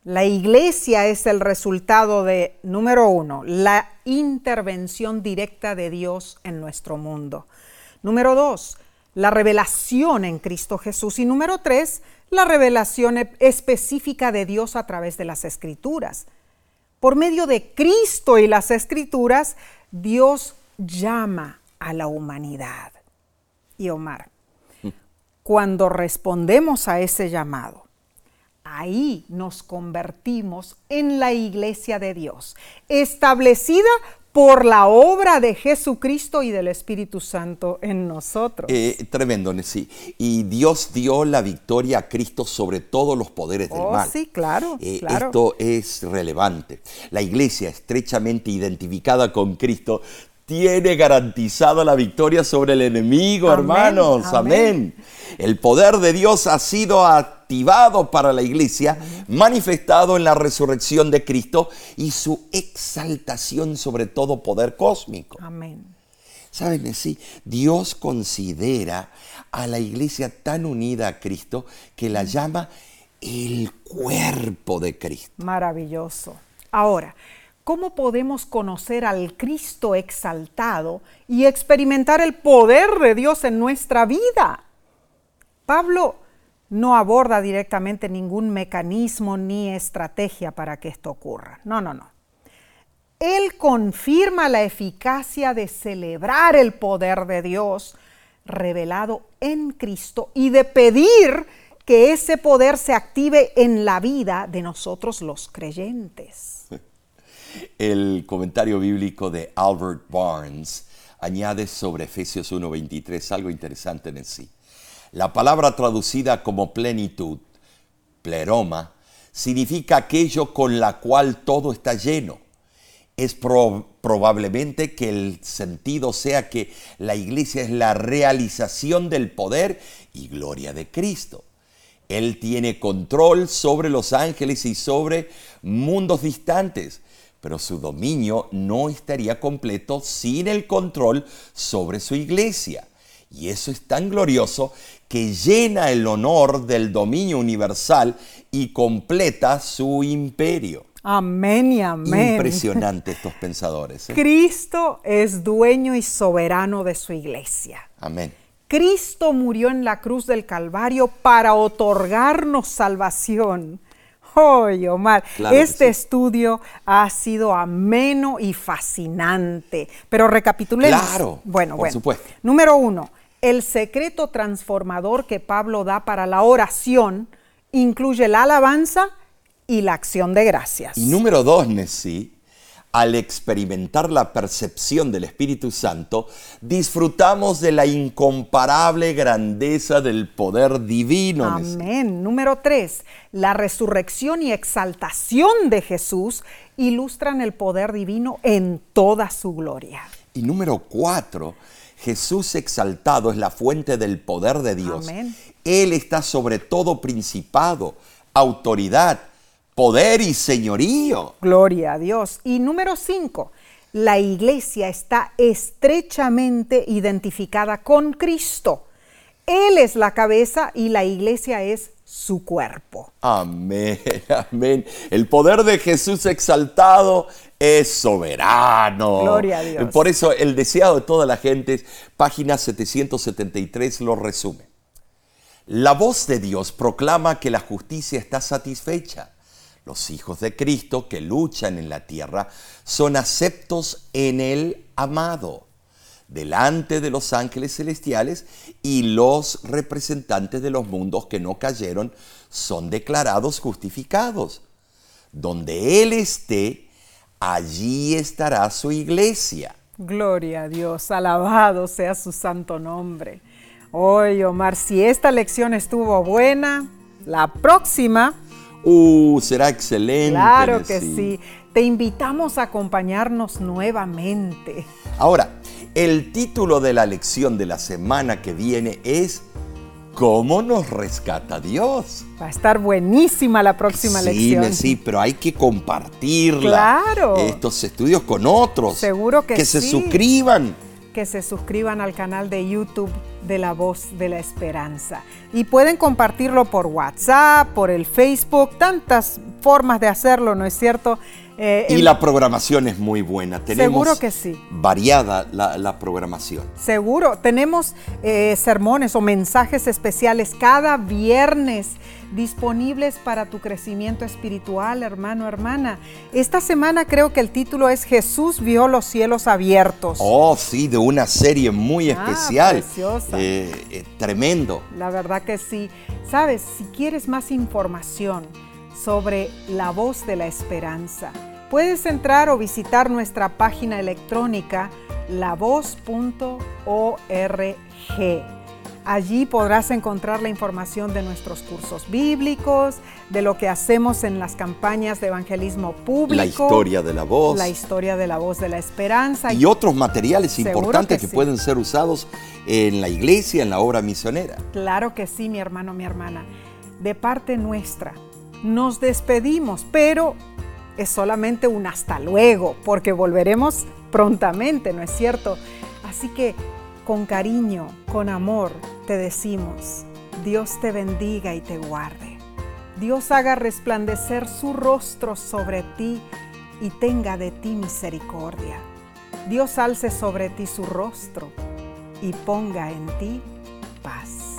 S1: La iglesia es el resultado de, número uno, la intervención directa de Dios en nuestro mundo. Número dos, la revelación en Cristo Jesús. Y número tres, la revelación específica de Dios a través de las escrituras. Por medio de Cristo y las escrituras, Dios llama a la humanidad. Y Omar, [laughs] cuando respondemos a ese llamado, ahí nos convertimos en la iglesia de Dios, establecida por la obra de Jesucristo y del Espíritu Santo en nosotros.
S2: Eh, tremendo, sí. Y Dios dio la victoria a Cristo sobre todos los poderes del
S1: oh,
S2: mal.
S1: Sí, claro,
S2: eh,
S1: claro.
S2: Esto es relevante. La iglesia estrechamente identificada con Cristo tiene garantizada la victoria sobre el enemigo, hermanos. Amén. El poder de Dios ha sido activado para la iglesia, manifestado en la resurrección de Cristo y su exaltación sobre todo poder cósmico.
S1: Amén.
S2: ¿Saben? Sí, Dios considera a la iglesia tan unida a Cristo que la llama el cuerpo de Cristo.
S1: Maravilloso. Ahora, ¿Cómo podemos conocer al Cristo exaltado y experimentar el poder de Dios en nuestra vida? Pablo no aborda directamente ningún mecanismo ni estrategia para que esto ocurra. No, no, no. Él confirma la eficacia de celebrar el poder de Dios revelado en Cristo y de pedir que ese poder se active en la vida de nosotros los creyentes. [laughs]
S2: El comentario bíblico de Albert Barnes añade sobre Efesios 1:23 algo interesante en sí. La palabra traducida como plenitud, pleroma, significa aquello con la cual todo está lleno. Es probablemente que el sentido sea que la iglesia es la realización del poder y gloria de Cristo. Él tiene control sobre los ángeles y sobre mundos distantes pero su dominio no estaría completo sin el control sobre su iglesia. Y eso es tan glorioso que llena el honor del dominio universal y completa su imperio.
S1: Amén y amén.
S2: Impresionante estos pensadores. ¿eh?
S1: Cristo es dueño y soberano de su iglesia.
S2: Amén.
S1: Cristo murió en la cruz del Calvario para otorgarnos salvación Oye, Omar, este estudio ha sido ameno y fascinante. Pero recapitulemos.
S2: Claro,
S1: bueno,
S2: por supuesto.
S1: Número uno, el secreto transformador que Pablo da para la oración incluye la alabanza y la acción de gracias.
S2: Y número dos, Nessie, al experimentar la percepción del Espíritu Santo, disfrutamos de la incomparable grandeza del poder divino.
S1: Amén. Número tres, la resurrección y exaltación de Jesús ilustran el poder divino en toda su gloria.
S2: Y número cuatro, Jesús exaltado es la fuente del poder de Dios.
S1: Amén.
S2: Él está sobre todo principado, autoridad, poder y señorío.
S1: Gloria a Dios. Y número cinco, la iglesia está estrechamente identificada con Cristo. Él es la cabeza y la iglesia es su cuerpo.
S2: Amén, [laughs] amén. El poder de Jesús exaltado es soberano.
S1: Gloria a Dios.
S2: Por eso el deseado de toda la gente, página 773, lo resume. La voz de Dios proclama que la justicia está satisfecha los hijos de Cristo que luchan en la tierra son aceptos en el amado, delante de los ángeles celestiales y los representantes de los mundos que no cayeron son declarados justificados. Donde Él esté, allí estará su iglesia.
S1: Gloria a Dios, alabado sea su santo nombre. Oye, Omar, si esta lección estuvo buena, la próxima
S2: Uh, será excelente.
S1: Claro que sí. Te invitamos a acompañarnos nuevamente.
S2: Ahora, el título de la lección de la semana que viene es ¿Cómo nos rescata Dios?
S1: Va a estar buenísima la próxima
S2: sí,
S1: lección.
S2: Sí, pero hay que compartirla.
S1: Claro.
S2: Estos estudios con otros.
S1: Seguro que
S2: Que se
S1: sí.
S2: suscriban.
S1: que se suscriban al canal de YouTube de La Voz de la Esperanza. Y pueden compartirlo por WhatsApp, por el Facebook, tantas formas de hacerlo, ¿no es cierto? Eh,
S2: Y
S1: en-
S2: la programación es muy buena. Tenemos
S1: Seguro que sí.
S2: variada la, la programación.
S1: Seguro, tenemos eh, sermones o mensajes especiales cada viernes disponibles para tu crecimiento espiritual, hermano, hermana. Esta semana creo que el título es Jesús vio los cielos abiertos.
S2: Oh, sí, de una serie muy
S1: Ah,
S2: especial.
S1: preciosa.
S2: Eh, eh, tremendo.
S1: La verdad que sí. Sabes, si quieres más información sobre la voz de la esperanza, puedes entrar o visitar nuestra página electrónica lavoz.org. Allí podrás encontrar la información de nuestros cursos bíblicos, de lo que hacemos en las campañas de evangelismo público,
S2: La historia de la voz.
S1: la historia de la voz de la esperanza
S2: y otros materiales importantes
S1: que
S2: que,
S1: sí.
S2: pueden ser usados en la iglesia, en la obra misionera.
S1: Claro que sí, mi hermano, mi hermana. De parte nuestra, nos despedimos, pero es solamente un hasta luego, porque volveremos prontamente, ¿no es cierto? Así que con cariño, con amor, te decimos, Dios te bendiga y te guarde. Dios haga resplandecer su rostro sobre ti y tenga de ti misericordia. Dios alce sobre ti su rostro y ponga en ti paz.